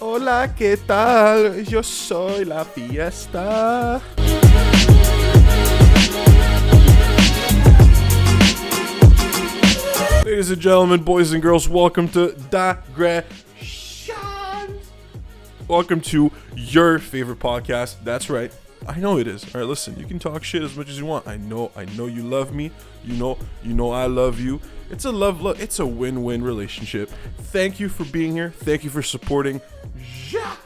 Hola, ¿qué tal? Yo soy la fiesta. Ladies and gentlemen, boys and girls, welcome to Digressions. Welcome to your favorite podcast. That's right. I know it is. All right, listen. You can talk shit as much as you want. I know. I know you love me. You know. You know I love you. It's a love. Look, it's a win-win relationship. Thank you for being here. Thank you for supporting. Ja.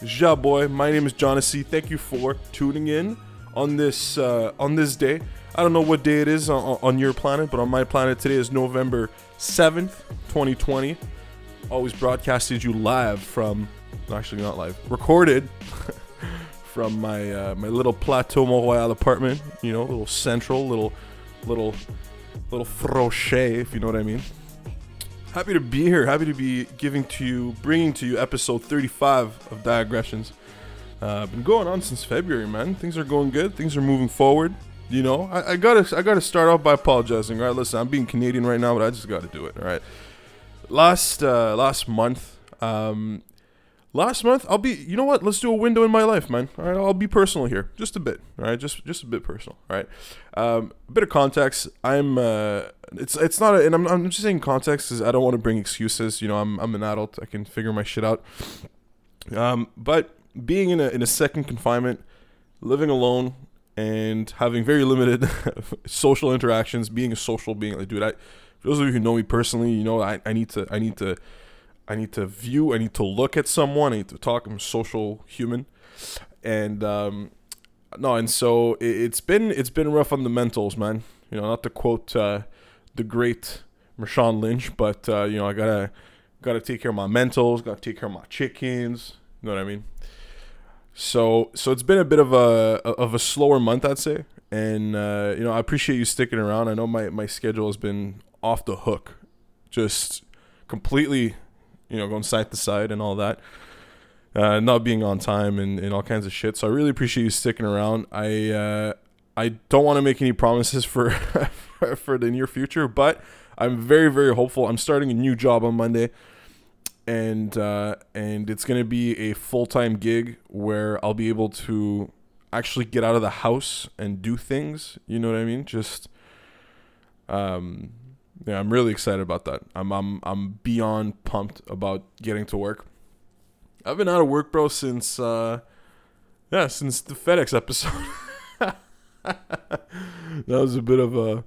Ja boy. My name is John Jonassy. Thank you for tuning in on this uh, on this day. I don't know what day it is on, on your planet, but on my planet today is November seventh, 2020. Always broadcasted you live from, actually not live, recorded from my uh, my little Plateau Mont Royal apartment. You know, little central, little little little frochet, if you know what I mean. Happy to be here. Happy to be giving to you, bringing to you episode 35 of Digressions. Uh, been going on since February, man. Things are going good. Things are moving forward. You know, I, I gotta I gotta start off by apologizing. Right, listen, I'm being Canadian right now, but I just gotta do it. All right. Last uh, last month, um, last month I'll be. You know what? Let's do a window in my life, man. All right, I'll be personal here, just a bit. All right, just just a bit personal. All right. Um, a bit of context. I'm. Uh, it's it's not, a, and I'm I'm just saying context because I don't want to bring excuses. You know, I'm I'm an adult. I can figure my shit out. Um, but being in a in a second confinement, living alone, and having very limited social interactions, being a social being, like, dude, I, for those of you who know me personally, you know, I, I need to, I need to, I need to view, I need to look at someone, I need to talk. I'm a social human, and um, no, and so it, it's been, it's been rough on the mentals, man. You know, not to quote uh, the great Marshawn Lynch, but uh, you know, I gotta, gotta take care of my mentals, gotta take care of my chickens. You know what I mean? So so it's been a bit of a of a slower month, I'd say. And uh, you know, I appreciate you sticking around. I know my my schedule has been off the hook, just completely, you know, going side to side and all that. Uh, not being on time and, and all kinds of shit. So I really appreciate you sticking around. I uh, I don't want to make any promises for for the near future, but I'm very very hopeful. I'm starting a new job on Monday and uh, and it's gonna be a full time gig where I'll be able to actually get out of the house and do things. You know what I mean? Just um, yeah, I'm really excited about that. I'm I'm I'm beyond pumped about getting to work. I've been out of work, bro, since uh, yeah, since the FedEx episode. that was a bit of a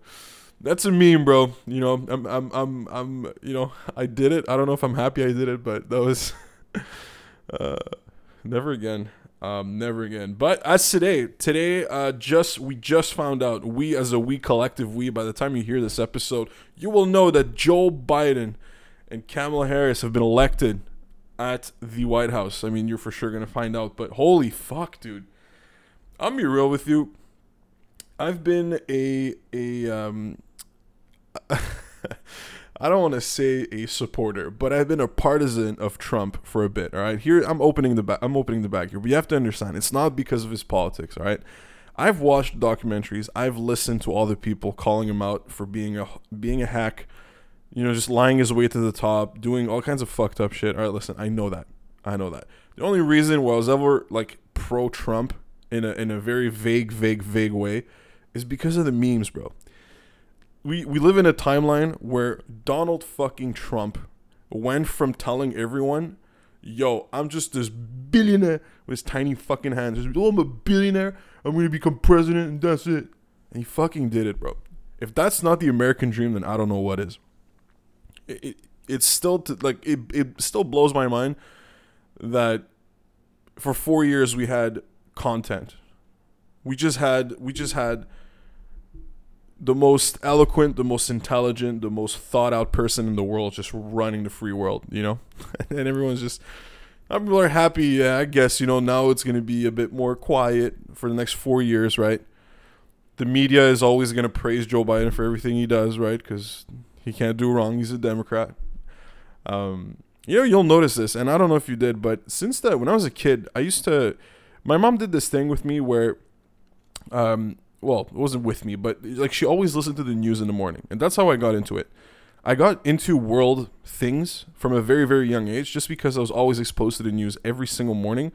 that's a meme, bro. You know, I'm, I'm, I'm, I'm, you know, I did it. I don't know if I'm happy I did it, but that was, uh, never again. Um, never again. But as today, today, uh, just we just found out. We as a we collective, we. By the time you hear this episode, you will know that Joe Biden and Kamala Harris have been elected at the White House. I mean, you're for sure gonna find out. But holy fuck, dude! I'm be real with you. I've been a a um I don't want to say a supporter, but I've been a partisan of Trump for a bit. All right, here I'm opening the back. I'm opening the bag here, but you have to understand it's not because of his politics. All right, I've watched documentaries. I've listened to all the people calling him out for being a being a hack. You know, just lying his way to the top, doing all kinds of fucked up shit. All right, listen, I know that. I know that. The only reason why I was ever like pro Trump in a in a very vague, vague, vague way is because of the memes, bro we we live in a timeline where Donald fucking Trump went from telling everyone, "Yo, I'm just this billionaire with his tiny fucking hands. Oh, I'm a billionaire. I'm gonna become president, and that's it." And he fucking did it, bro. If that's not the American dream, then I don't know what is. It, it it's still like it it still blows my mind that for four years we had content. We just had we just had the most eloquent, the most intelligent, the most thought out person in the world just running the free world, you know? and everyone's just people are happy, yeah, I guess, you know, now it's going to be a bit more quiet for the next 4 years, right? The media is always going to praise Joe Biden for everything he does, right? Cuz he can't do wrong. He's a Democrat. Um, you know, you'll notice this, and I don't know if you did, but since that, when I was a kid, I used to, my mom did this thing with me where, um, well, it wasn't with me, but like she always listened to the news in the morning, and that's how I got into it. I got into world things from a very very young age, just because I was always exposed to the news every single morning.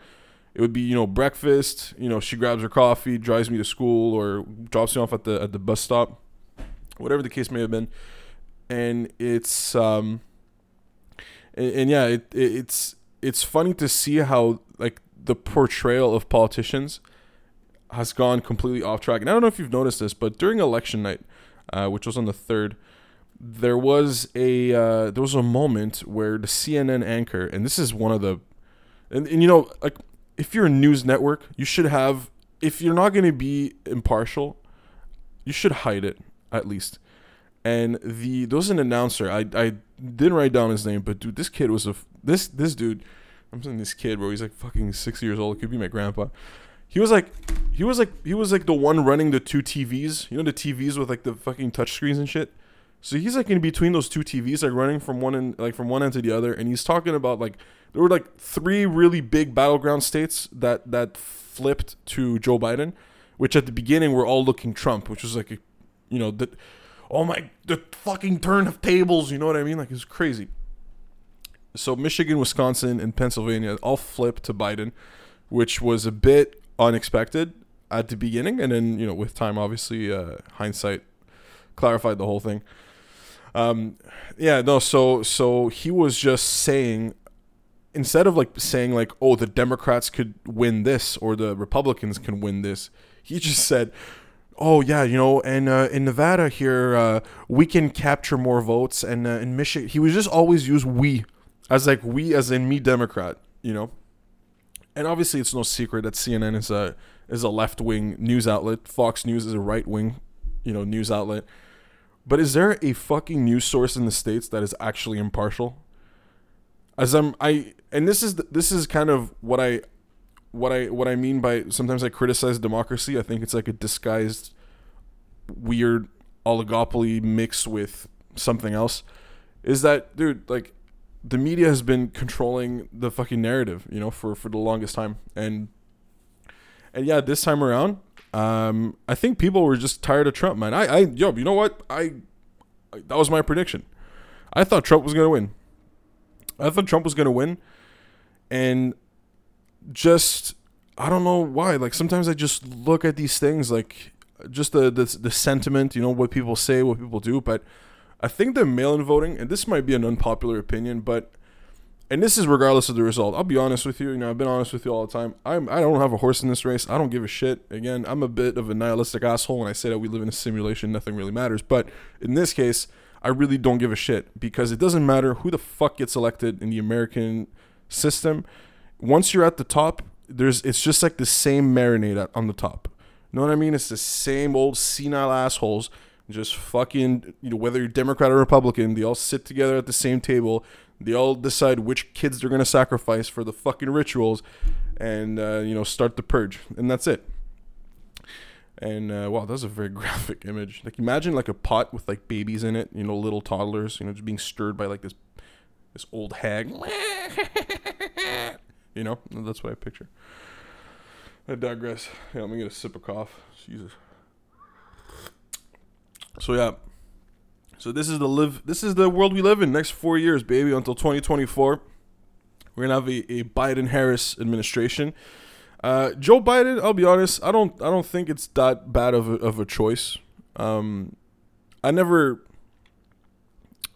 It would be you know breakfast, you know she grabs her coffee, drives me to school, or drops me off at the at the bus stop, whatever the case may have been, and it's um, and, and yeah, it, it it's it's funny to see how like the portrayal of politicians has gone completely off track. And I don't know if you've noticed this, but during election night, uh, which was on the third, there was a uh, there was a moment where the CNN anchor, and this is one of the, and, and you know, like if you're a news network, you should have, if you're not going to be impartial, you should hide it at least. And the there was an announcer. I I didn't write down his name, but dude, this kid was a this this dude. I'm saying this kid, bro. He's like fucking six years old. It could be my grandpa. He was like, he was like, he was like the one running the two TVs. You know the TVs with like the fucking touch screens and shit. So he's like in between those two TVs, like running from one end, like from one end to the other, and he's talking about like there were like three really big battleground states that that flipped to Joe Biden, which at the beginning were all looking Trump, which was like, a, you know, the, oh my, the fucking turn of tables. You know what I mean? Like it's crazy. So Michigan, Wisconsin, and Pennsylvania all flipped to Biden, which was a bit unexpected at the beginning, and then you know with time, obviously, uh, hindsight clarified the whole thing. Um, yeah, no. So so he was just saying instead of like saying like oh the Democrats could win this or the Republicans can win this, he just said. Oh yeah, you know, and uh, in Nevada here, uh, we can capture more votes, and uh, in Michigan, he was just always use we, as like we as in me Democrat, you know, and obviously it's no secret that CNN is a is a left wing news outlet. Fox News is a right wing, you know, news outlet. But is there a fucking news source in the states that is actually impartial? As I'm I and this is this is kind of what I what I what I mean by sometimes I criticize democracy. I think it's like a disguised weird oligopoly mixed with something else. Is that dude like the media has been controlling the fucking narrative, you know, for for the longest time. And and yeah, this time around, um, I think people were just tired of Trump, man. I, I yo, you know what? I, I that was my prediction. I thought Trump was gonna win. I thought Trump was gonna win, and just I don't know why. Like sometimes I just look at these things like just the the, the sentiment, you know, what people say, what people do, but I think the mail-in voting, and this might be an unpopular opinion, but and this is regardless of the result. I'll be honest with you. You know, I've been honest with you all the time. I'm I don't have a horse in this race. I don't give a shit. Again, I'm a bit of a nihilistic asshole when I say that we live in a simulation. Nothing really matters. But in this case, I really don't give a shit because it doesn't matter who the fuck gets elected in the American system. Once you're at the top, there's it's just like the same marinade on the top. You know what I mean? It's the same old senile assholes just fucking, you know, whether you're Democrat or Republican, they all sit together at the same table. They all decide which kids they're gonna sacrifice for the fucking rituals, and uh, you know, start the purge, and that's it. And uh, wow, that's a very graphic image. Like imagine like a pot with like babies in it, you know, little toddlers, you know, just being stirred by like this this old hag. you know, that's what I picture. I digress. Yeah, let me get a sip of cough. Jesus. So yeah. So this is the live this is the world we live in next 4 years, baby, until 2024. We're going to have a, a Biden Harris administration. Uh, Joe Biden, I'll be honest, I don't I don't think it's that bad of a, of a choice. Um, I never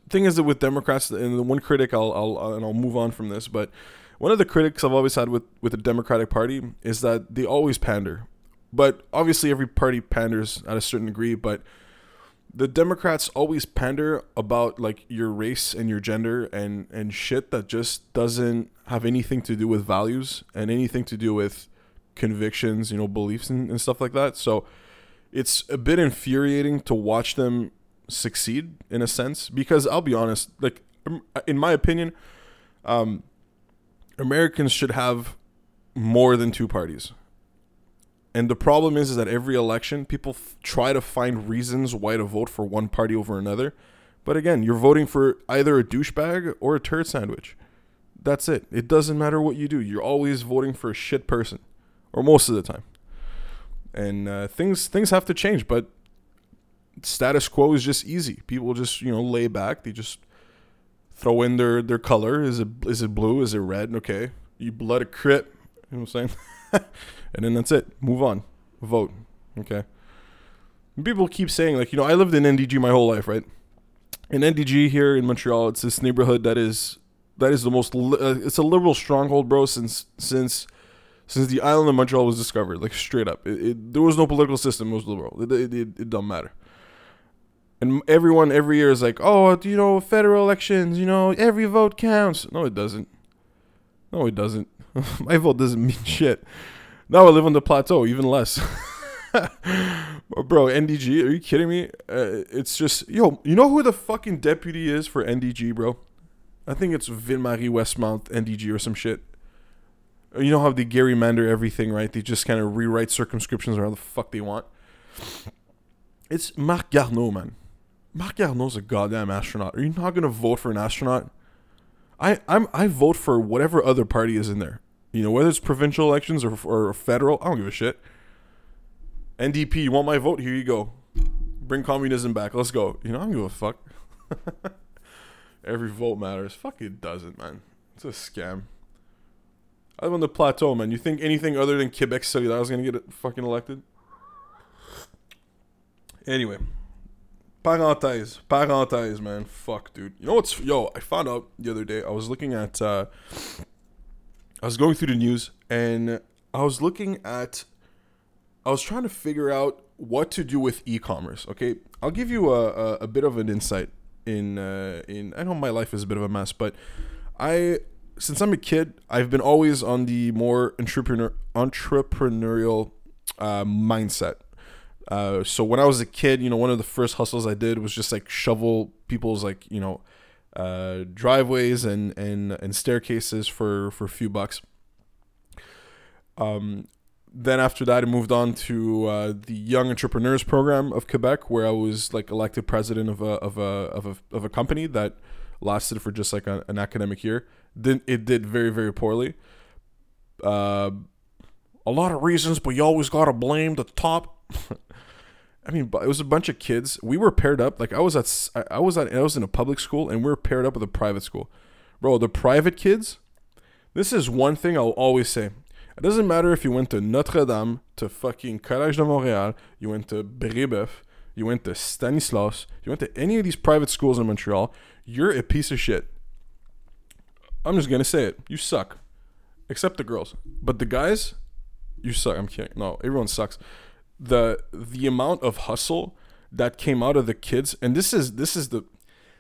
thing is that with Democrats and the one critic I'll, I'll and I'll move on from this, but one of the critics I've always had with with the Democratic Party is that they always pander. But obviously every party panders at a certain degree, but the Democrats always pander about like your race and your gender and and shit that just doesn't have anything to do with values and anything to do with convictions, you know, beliefs and, and stuff like that. So it's a bit infuriating to watch them succeed in a sense because I'll be honest, like um, in my opinion, um, Americans should have more than two parties. And the problem is, is that every election, people f- try to find reasons why to vote for one party over another. But again, you're voting for either a douchebag or a turd sandwich. That's it. It doesn't matter what you do. You're always voting for a shit person, or most of the time. and uh, things things have to change. But status quo is just easy. People just you know lay back. They just throw in their their color. Is it is it blue? Is it red? Okay, you blood a crit. You know what I'm saying? and then that's it. Move on. Vote. Okay. People keep saying like you know I lived in NDG my whole life, right? In NDG here in Montreal, it's this neighborhood that is that is the most li- uh, it's a liberal stronghold, bro. Since since since the island of Montreal was discovered, like straight up, it, it, there was no political system. It was liberal. It, it, it, it don't matter. And everyone every year is like, oh, you know, federal elections, you know, every vote counts. No, it doesn't. No, it doesn't. My vote doesn't mean shit. Now I live on the plateau, even less. Bro, NDG, are you kidding me? Uh, it's just, yo, you know who the fucking deputy is for NDG, bro? I think it's Ville Marie Westmount NDG or some shit. You know how they gerrymander everything, right? They just kind of rewrite circumscriptions around the fuck they want. It's Marc Garneau, man. Marc Garneau's a goddamn astronaut. Are you not gonna vote for an astronaut? I I'm I vote for whatever other party is in there. You know, whether it's provincial elections or or federal, I don't give a shit. NDP, you want my vote? Here you go. Bring communism back. Let's go. You know, I don't give a fuck. Every vote matters. Fuck it doesn't, man. It's a scam. I live on the plateau, man. You think anything other than Quebec City that I was gonna get fucking elected? Anyway, parenthèse, parenthèse, man. Fuck, dude. You know what's yo? I found out the other day. I was looking at. uh I was going through the news and I was looking at. I was trying to figure out what to do with e-commerce. Okay, I'll give you a, a, a bit of an insight in uh, in. I know my life is a bit of a mess, but I since I'm a kid, I've been always on the more entrepreneur entrepreneurial uh, mindset. Uh, so when I was a kid, you know, one of the first hustles I did was just like shovel people's like you know uh, driveways and and and staircases for for a few bucks. Um, then after that, I moved on to uh, the Young Entrepreneurs Program of Quebec, where I was like elected president of a of a of a of a company that lasted for just like a, an academic year. Then it did very very poorly. Uh, a lot of reasons, but you always gotta blame the top. I mean, it was a bunch of kids. We were paired up. Like I was at, I was at, I was in a public school, and we were paired up with a private school. Bro, the private kids. This is one thing I'll always say. It doesn't matter if you went to Notre Dame, to fucking Collège de Montréal, you went to Brébeuf, you went to Stanislas, you went to any of these private schools in Montreal. You're a piece of shit. I'm just gonna say it. You suck. Except the girls, but the guys, you suck. I'm kidding. No, everyone sucks the the amount of hustle that came out of the kids. And this is this is the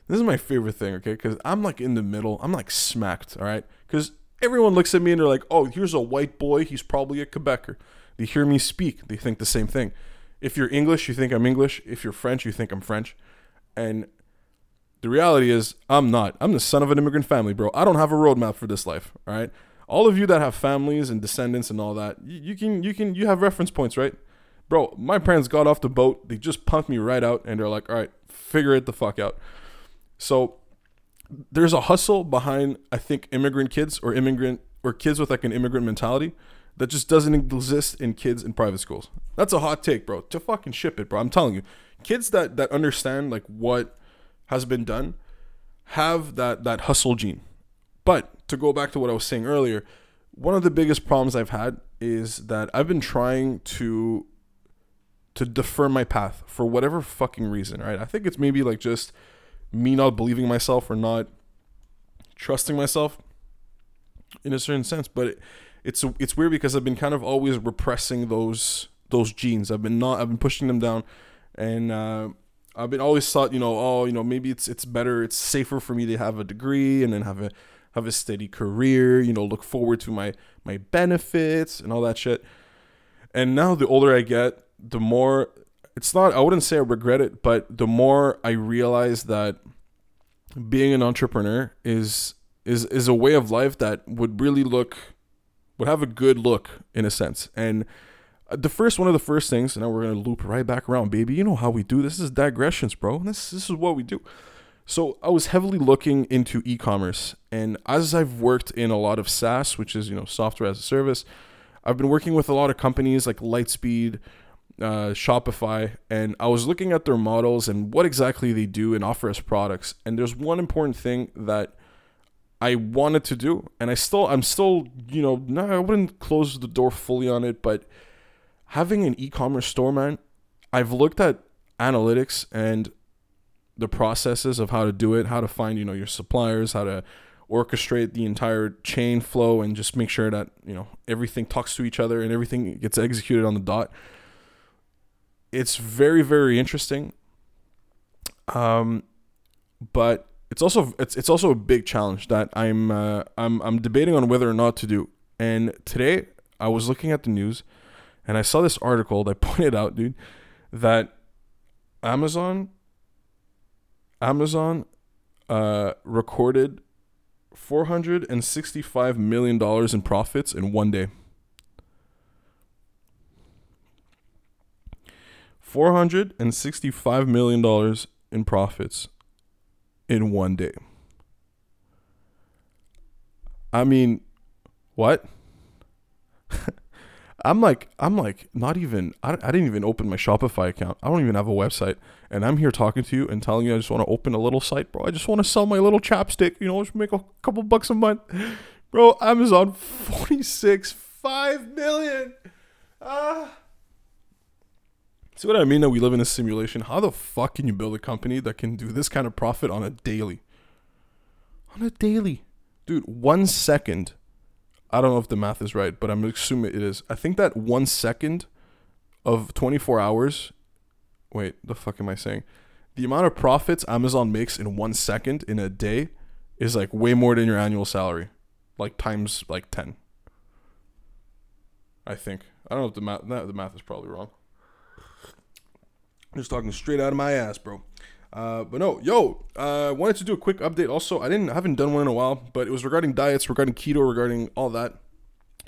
this is my favorite thing okay? Because i'm like in the middle. I'm like smacked all right? Because everyone looks at me and they're like oh here's a white boy. He's probably a quebecer. They hear me speak. They think the same thing. If you're english you think i'm english. If you're french you think i'm french. And the reality is i'm not. I'm the son of an immigrant family bro. I don't have a roadmap for this life all right? All of you that have families and descendants and all that you, you can you can you have reference points right Bro, my parents got off the boat. They just punked me right out and they're like, all right, figure it the fuck out. So there's a hustle behind, I think, immigrant kids or immigrant or kids with like an immigrant mentality that just doesn't exist in kids in private schools. That's a hot take, bro. To fucking ship it, bro. I'm telling you. Kids that that understand like what has been done have that that hustle gene. But to go back to what I was saying earlier, one of the biggest problems I've had is that I've been trying to to defer my path for whatever fucking reason, right? I think it's maybe like just me not believing myself or not trusting myself in a certain sense, but it, it's it's weird because I've been kind of always repressing those those genes. I've been not I've been pushing them down and uh, I've been always thought, you know, oh, you know, maybe it's it's better, it's safer for me to have a degree and then have a have a steady career, you know, look forward to my my benefits and all that shit. And now the older I get, the more it's not I wouldn't say I regret it, but the more I realize that being an entrepreneur is is is a way of life that would really look would have a good look in a sense. And the first one of the first things, and now we're gonna loop right back around, baby. You know how we do. This is digressions, bro. This this is what we do. So I was heavily looking into e-commerce, and as I've worked in a lot of SaaS, which is you know software as a service, I've been working with a lot of companies like Lightspeed, uh, Shopify, and I was looking at their models and what exactly they do and offer as products. And there's one important thing that I wanted to do, and I still, I'm still, you know, no, I wouldn't close the door fully on it, but having an e-commerce store, man, I've looked at analytics and the processes of how to do it, how to find, you know, your suppliers, how to orchestrate the entire chain flow and just make sure that, you know, everything talks to each other and everything gets executed on the dot. It's very, very interesting. Um, but it's also it's it's also a big challenge that I'm uh, I'm I'm debating on whether or not to do. And today I was looking at the news and I saw this article that pointed out, dude, that Amazon Amazon uh, recorded 465 million dollars in profits in one day. 465 million dollars in profits in one day. I mean, what? I'm like, I'm like, not even. I, I didn't even open my Shopify account. I don't even have a website, and I'm here talking to you and telling you I just want to open a little site, bro. I just want to sell my little chapstick. You know, just make a couple bucks a month, bro. Amazon, forty six, five million. Ah. See what I mean? That we live in a simulation. How the fuck can you build a company that can do this kind of profit on a daily? On a daily, dude. One second I don't know if the math is right, but I'm assuming it is. I think that one second of 24 hours. Wait, the fuck am I saying? The amount of profits Amazon makes in one second in a day is like way more than your annual salary, like times like 10. I think. I don't know if the math. The math is probably wrong. Just talking straight out of my ass, bro. Uh, but no, yo, I uh, wanted to do a quick update. Also, I didn't, I haven't done one in a while, but it was regarding diets, regarding keto, regarding all that.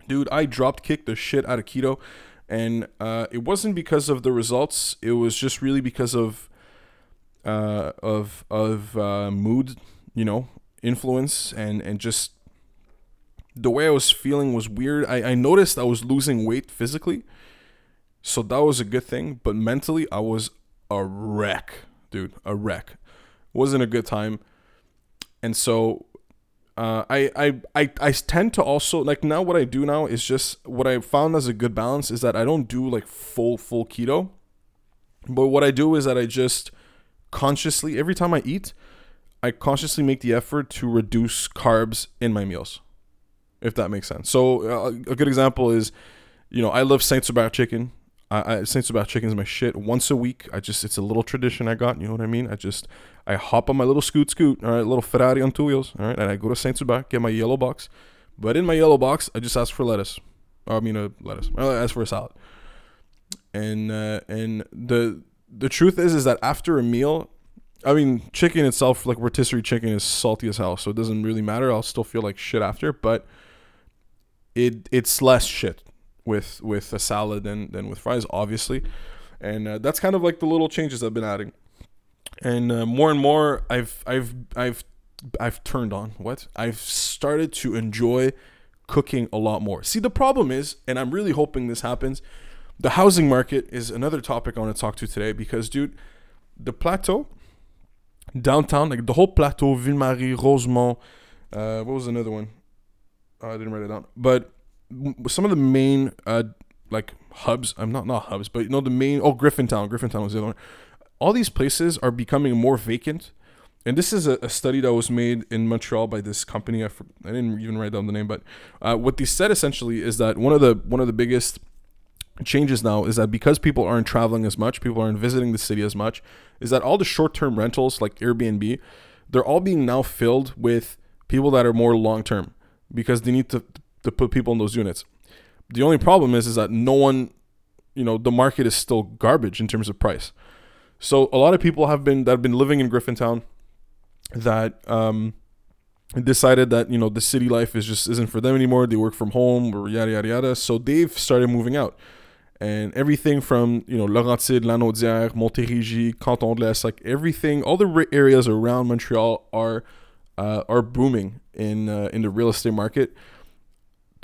Dude, I dropped kick the shit out of keto, and uh, it wasn't because of the results. It was just really because of, uh, of of uh, mood, you know, influence, and and just the way I was feeling was weird. I, I noticed I was losing weight physically, so that was a good thing. But mentally, I was a wreck dude, a wreck. Wasn't a good time. And so uh, I, I I I tend to also like now what I do now is just what I found as a good balance is that I don't do like full full keto. But what I do is that I just consciously every time I eat, I consciously make the effort to reduce carbs in my meals. If that makes sense. So uh, a good example is you know, I love Saint Hubert chicken. I, I Saint Hubert chicken is my shit. Once a week, I just it's a little tradition I got. You know what I mean? I just I hop on my little scoot scoot, all right, little Ferrari on two wheels, all right, and I go to Saint Hubert, get my yellow box. But in my yellow box, I just ask for lettuce. I mean, a lettuce. I ask for a salad. And uh, and the the truth is is that after a meal, I mean, chicken itself, like rotisserie chicken, is salty as hell, so it doesn't really matter. I'll still feel like shit after, but it it's less shit with with a salad than than with fries, obviously. And uh, that's kind of like the little changes I've been adding. And uh, more and more, I've I've I've I've turned on what I've started to enjoy cooking a lot more. See, the problem is, and I'm really hoping this happens. The housing market is another topic I want to talk to today because, dude, the plateau downtown, like the whole plateau, Ville-Marie, Rosemont. Uh, what was another one? Oh, I didn't write it down. But some of the main uh like hubs. I'm not not hubs, but you know the main. Oh, Griffintown. Griffintown was the other one. All these places are becoming more vacant. And this is a, a study that was made in Montreal by this company. I, I didn't even write down the name, but uh, what they said essentially is that one of the one of the biggest changes now is that because people aren't traveling as much, people aren't visiting the city as much, is that all the short-term rentals like Airbnb, they're all being now filled with people that are more long-term because they need to to put people in those units. The only problem is is that no one, you know, the market is still garbage in terms of price. So a lot of people have been that have been living in Griffintown that um, decided that you know the city life is just isn't for them anymore. They work from home or yada yada yada. So they've started moving out, and everything from you know Laurentide, Lanaudière, Montérégie, Canton de l'Est, like everything, all the areas around Montreal are uh, are booming in uh, in the real estate market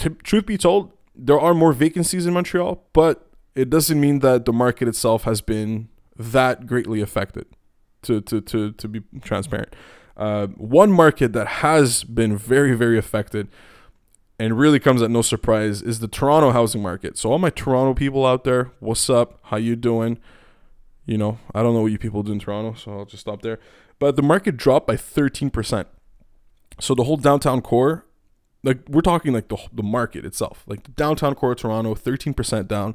to, truth be told, there are more vacancies in Montreal, but it doesn't mean that the market itself has been that greatly affected. To to to to be transparent, uh, one market that has been very very affected, and really comes at no surprise, is the Toronto housing market. So all my Toronto people out there, what's up? How you doing? You know, I don't know what you people do in Toronto, so I'll just stop there. But the market dropped by thirteen percent. So the whole downtown core, like we're talking like the the market itself, like downtown core of Toronto, thirteen percent down.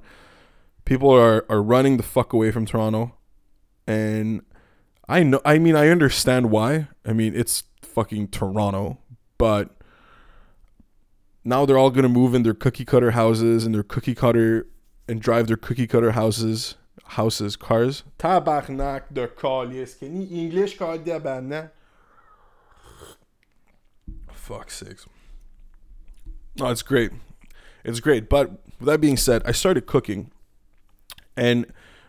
People are are running the fuck away from Toronto, and I know. I mean, I understand why. I mean, it's fucking Toronto, but now they're all gonna move in their cookie cutter houses and their cookie cutter and drive their cookie cutter houses, houses, cars. Tabarnak de. Can you English? Fuck sakes. No, it's great. It's great. But with that being said, I started cooking, and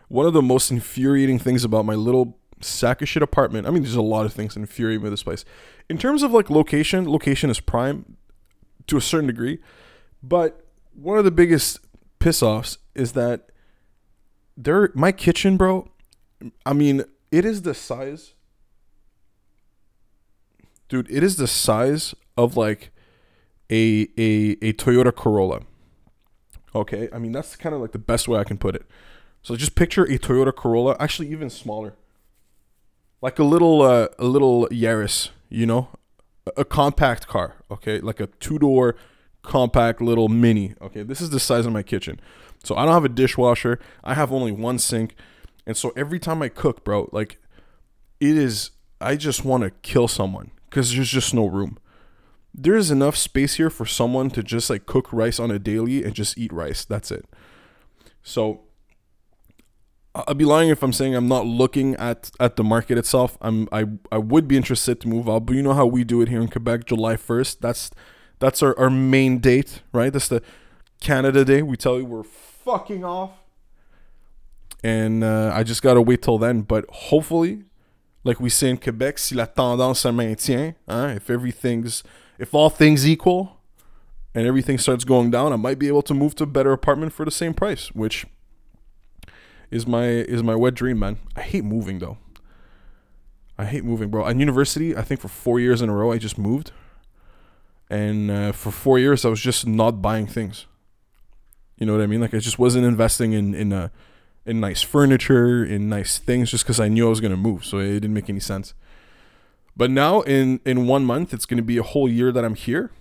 one of the most infuriating things about my little sack of shit apartment. I mean, there's a lot of things me with this place. In terms of like location, location is prime to a certain degree, but one of the biggest piss offs is that there my kitchen, bro. I mean, it is the size, dude. It is the size of like a a a Toyota Corolla. Okay, I mean that's kind of like the best way I can put it. So just picture a Toyota Corolla, actually even smaller like a little uh, a little Yaris, you know, a, a compact car. Okay, like a two door compact little mini. Okay, this is the size of my kitchen. So I don't have a dishwasher. I have only one sink, and so every time I cook, bro, like it is. I just want to kill someone because there's just no room. There is enough space here for someone to just like cook rice on a daily and just eat rice. That's it. So I'd be lying if I'm saying I'm not looking at at the market itself. I'm I I would be interested to move out, but you know how we do it here in Quebec, July 1st. That's that's our, our main date, right? That's the Canada Day. We tell you we're fucking off. And uh, I just gotta wait till then. But hopefully, like we say in Quebec, si la tendance se maintient, hein, if everything's if all things equal and everything starts going down, I might be able to move to a better apartment for the same price, which is my is my wet dream, man. I hate moving though. I hate moving, bro. On university, I think for four years in a row, I just moved, and uh, for four years, I was just not buying things. You know what I mean? Like I just wasn't investing in in uh, in nice furniture, in nice things, just because I knew I was gonna move. So it didn't make any sense. But now, in in one month, it's gonna be a whole year that I'm here,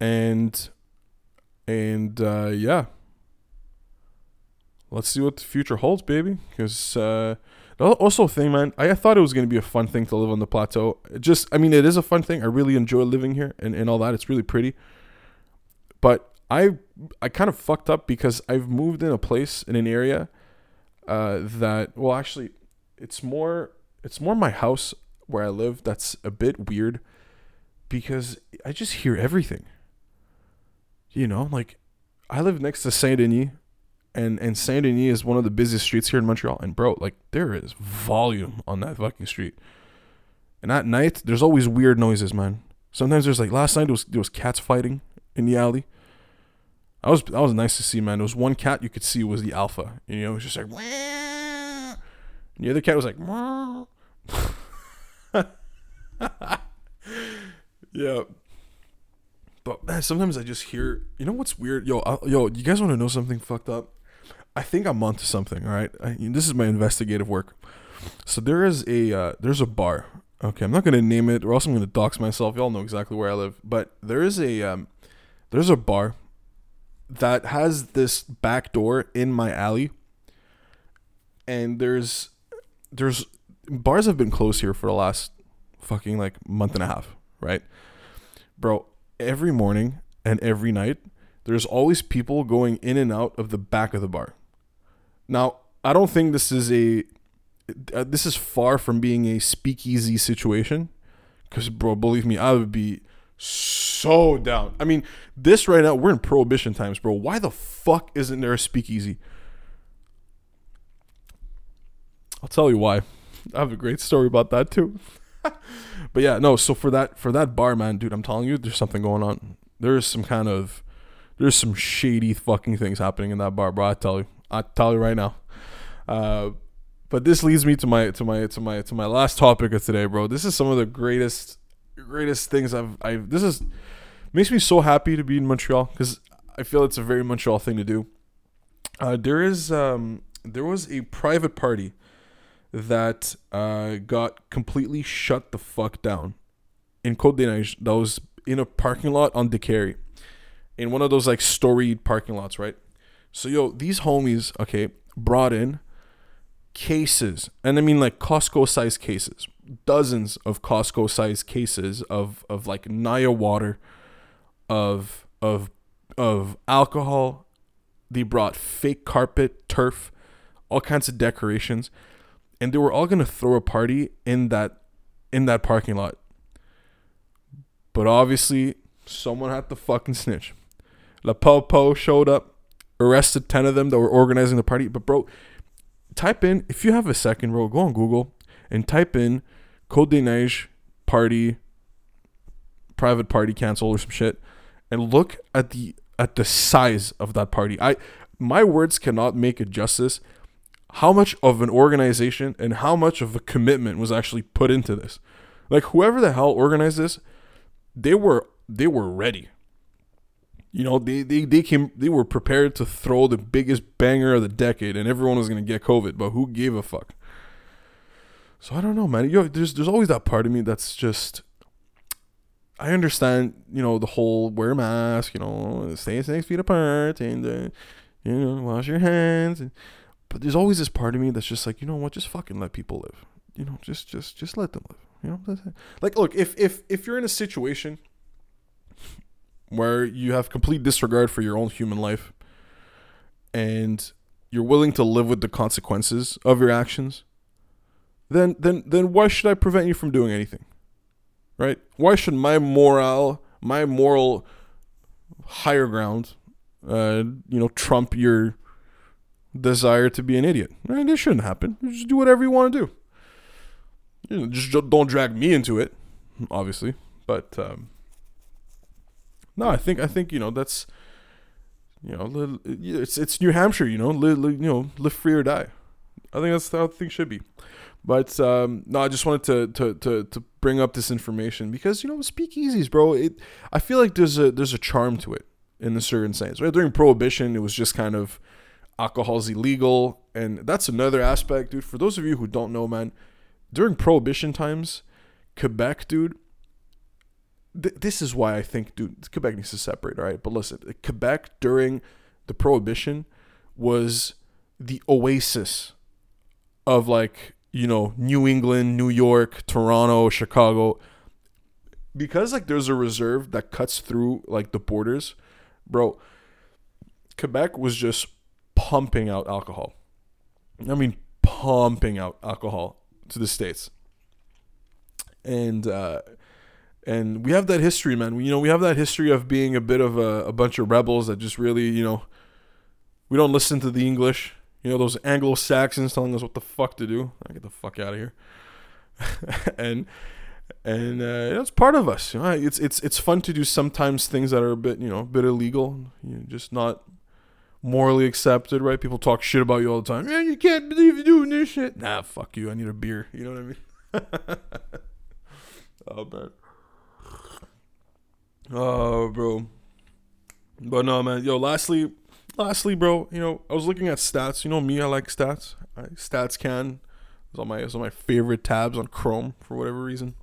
and and uh, yeah, let's see what the future holds, baby. Because uh, also thing, man, I, thought it was gonna be a fun thing to live on the plateau. It just, I mean, it is a fun thing. I really enjoy living here and, and all that. It's really pretty. But I I kind of fucked up because I've moved in a place in an area uh, that well actually it's more it's more my house where I live that's a bit weird because I just hear everything. You know, like I live next to Saint Denis, and and Saint Denis is one of the busiest streets here in Montreal. And bro, like there is volume on that fucking street. And at night, there's always weird noises, man. Sometimes there's like last night there was there was cats fighting in the alley. I was that was nice to see, man. There was one cat you could see was the alpha. You know, it was just like and the other cat was like Yeah. But man, sometimes I just hear, you know what's weird? Yo, I, yo, you guys want to know something fucked up? I think I'm onto something. All right, I, this is my investigative work. So there is a uh, there's a bar. Okay, I'm not gonna name it, or else I'm gonna dox myself. Y'all know exactly where I live. But there is a um, there's a bar that has this back door in my alley, and there's there's bars have been closed here for the last fucking like month and a half, right, bro? Every morning and every night, there's always people going in and out of the back of the bar. Now, I don't think this is a uh, this is far from being a speakeasy situation cuz bro, believe me, I would be so down. I mean, this right now we're in prohibition times, bro. Why the fuck isn't there a speakeasy? I'll tell you why. I have a great story about that too. but yeah, no, so for that for that bar man, dude, I'm telling you there's something going on. There is some kind of there's some shady fucking things happening in that bar, bro. I tell you, I tell you right now. Uh, but this leads me to my to my to my to my last topic of today, bro. This is some of the greatest greatest things I've I've. This is makes me so happy to be in Montreal because I feel it's a very Montreal thing to do. Uh, there is um there was a private party that uh got completely shut the fuck down in Côte des Neiges. That was in a parking lot on Décarie in one of those like storied parking lots, right? So yo, these homies, okay, brought in cases, and I mean like Costco size cases, dozens of Costco size cases of of like Naya water, of of of alcohol. They brought fake carpet, turf, all kinds of decorations, and they were all gonna throw a party in that in that parking lot. But obviously, someone had to fucking snitch. La Popo showed up, arrested 10 of them that were organizing the party. But, bro, type in, if you have a second, bro, go on Google and type in Côte des Neiges party, private party cancel or some shit, and look at the at the size of that party. I my words cannot make it justice how much of an organization and how much of a commitment was actually put into this. Like whoever the hell organized this, they were they were ready. You know, they, they, they came they were prepared to throw the biggest banger of the decade and everyone was gonna get COVID, but who gave a fuck? So I don't know, man. Yo, there's there's always that part of me that's just I understand, you know, the whole wear a mask, you know, stay six feet apart and uh, you know, wash your hands and, but there's always this part of me that's just like, you know what, just fucking let people live. You know, just just just let them live. You know, like look, if if if you're in a situation where you have complete disregard for your own human life and you're willing to live with the consequences of your actions, then then then why should I prevent you from doing anything? Right? Why should my moral, my moral higher ground, uh, you know, trump your desire to be an idiot? Right? It shouldn't happen. Just do whatever you want to do. You know, just don't drag me into it, obviously. But um, no, I think I think you know that's you know it's it's New Hampshire. You know, you know, live free or die. I think that's how things should be. But um, no, I just wanted to, to to to bring up this information because you know speakeasies, bro. It I feel like there's a there's a charm to it in a certain sense. Right during Prohibition, it was just kind of alcohol's illegal, and that's another aspect, dude. For those of you who don't know, man, during Prohibition times, Quebec, dude, th- this is why I think, dude, Quebec needs to separate, all right? But listen, Quebec during the Prohibition was the oasis of like, you know, New England, New York, Toronto, Chicago. Because like there's a reserve that cuts through like the borders, bro. Quebec was just pumping out alcohol. I mean, pumping out alcohol to the states. And uh, and we have that history, man. We, you know, we have that history of being a bit of a, a bunch of rebels that just really, you know, we don't listen to the English. You know, those Anglo Saxons telling us what the fuck to do. I get the fuck out of here. and and uh, it's part of us. You know, it's it's it's fun to do sometimes things that are a bit, you know, a bit illegal. You know, just not morally accepted, right? People talk shit about you all the time. Man, you can't believe you're doing this shit. Nah, fuck you. I need a beer. You know what I mean? oh man. Oh, bro. But no, man. Yo, lastly, lastly, bro. You know, I was looking at stats. You know me, I like stats. Right? Stats can. It's on my it's on my favorite tabs on Chrome for whatever reason.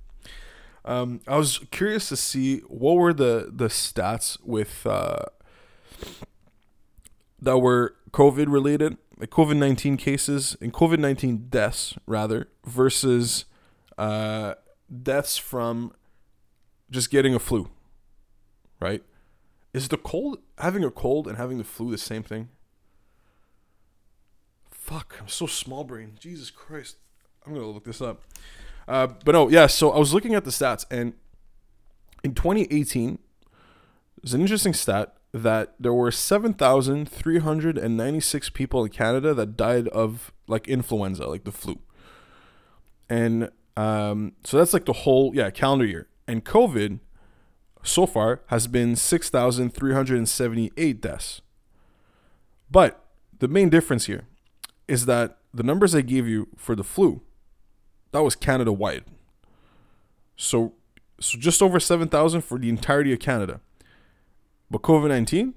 Um, I was curious to see what were the the stats with uh, that were COVID related, like COVID nineteen cases and COVID nineteen deaths rather, versus uh, deaths from just getting a flu right? Is the cold having a cold and having the flu the same thing? Fuck, I'm so small brain. Jesus Christ. I'm gonna look this up. Uh, but no, yeah. So I was looking at the stats, and in 2018, there's an interesting stat that there were 7,396 people in Canada that died of like influenza, like the flu. And um, so that's like the whole yeah calendar year. And COVID so far has been 6,378 deaths. But the main difference here is that the numbers I gave you for the flu, that was Canada wide. So, so just over 7,000 for the entirety of Canada. But COVID 19,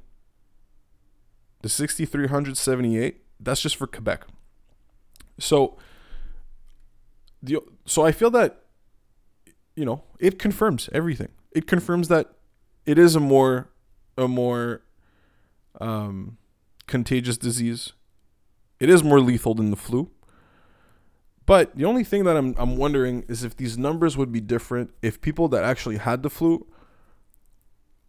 the 6,378, that's just for Quebec. So, the, so I feel that, you know, it confirms everything. It confirms that it is a more, a more, um, contagious disease. It is more lethal than the flu. But the only thing that I'm I'm wondering is if these numbers would be different if people that actually had the flu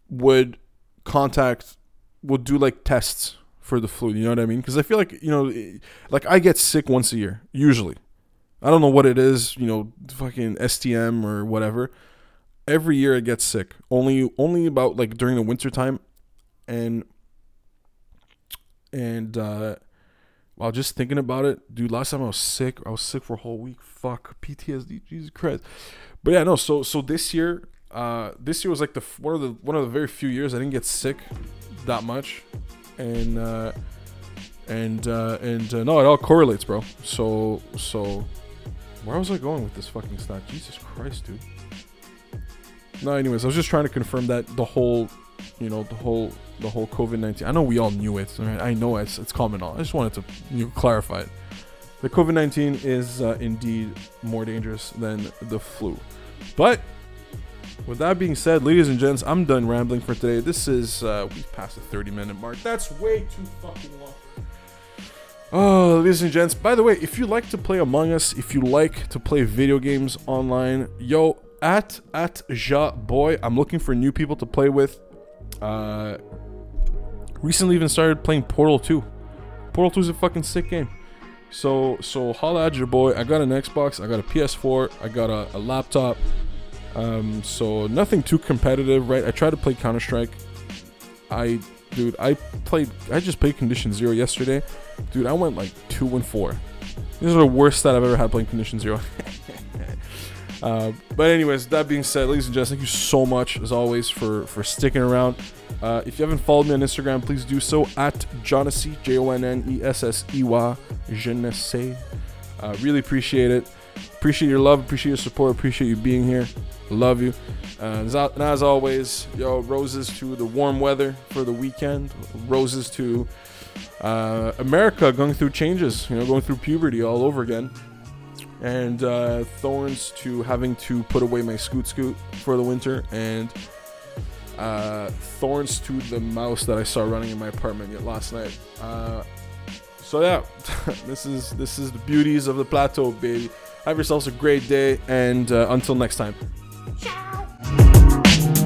would contact will do like tests for the flu. You know what I mean? Because I feel like you know, like I get sick once a year usually. I don't know what it is. You know, fucking STM or whatever. Every year I get sick. Only only about like during the winter time, and and uh, while just thinking about it, dude, last time I was sick, I was sick for a whole week. Fuck PTSD, Jesus Christ. But yeah, no. So so this year, uh, this year was like the one of the one of the very few years I didn't get sick that much, and uh, and uh, and uh, no, it all correlates, bro. So so, where was I going with this fucking stat? Jesus Christ, dude. No, anyways, I was just trying to confirm that the whole, you know, the whole the whole COVID nineteen. I know we all knew it. Right? I know it's it's common I just wanted to you know, clarify it. The COVID nineteen is uh, indeed more dangerous than the flu. But with that being said, ladies and gents, I'm done rambling for today. This is uh, we've passed the 30 minute mark. That's way too fucking long. Oh, ladies and gents, by the way, if you like to play Among Us, if you like to play video games online, yo, at at Ja Boy, I'm looking for new people to play with. Uh, recently even started playing Portal 2. Portal 2 is a fucking sick game. So so holla at your boy. I got an Xbox, I got a PS4, I got a, a laptop. Um, so nothing too competitive, right? I tried to play Counter Strike. I dude, I played I just played Condition Zero yesterday. Dude, I went like two and four. This is the worst that I've ever had playing Condition Zero. Uh, but anyways, that being said, ladies and gents, thank you so much as always for for sticking around. Uh, if you haven't followed me on Instagram, please do so at Jonnessey, J O N N E S S E Y, Je ne sais. Uh, really appreciate it. Appreciate your love, appreciate your support, appreciate you being here. Love you. Uh, and as always, yo, roses to the warm weather for the weekend. Roses to uh, America going through changes, you know, going through puberty all over again and uh, thorns to having to put away my scoot scoot for the winter, and uh, thorns to the mouse that I saw running in my apartment last night. Uh, so yeah, this is this is the beauties of the plateau, baby. Have yourselves a great day, and uh, until next time. Ciao.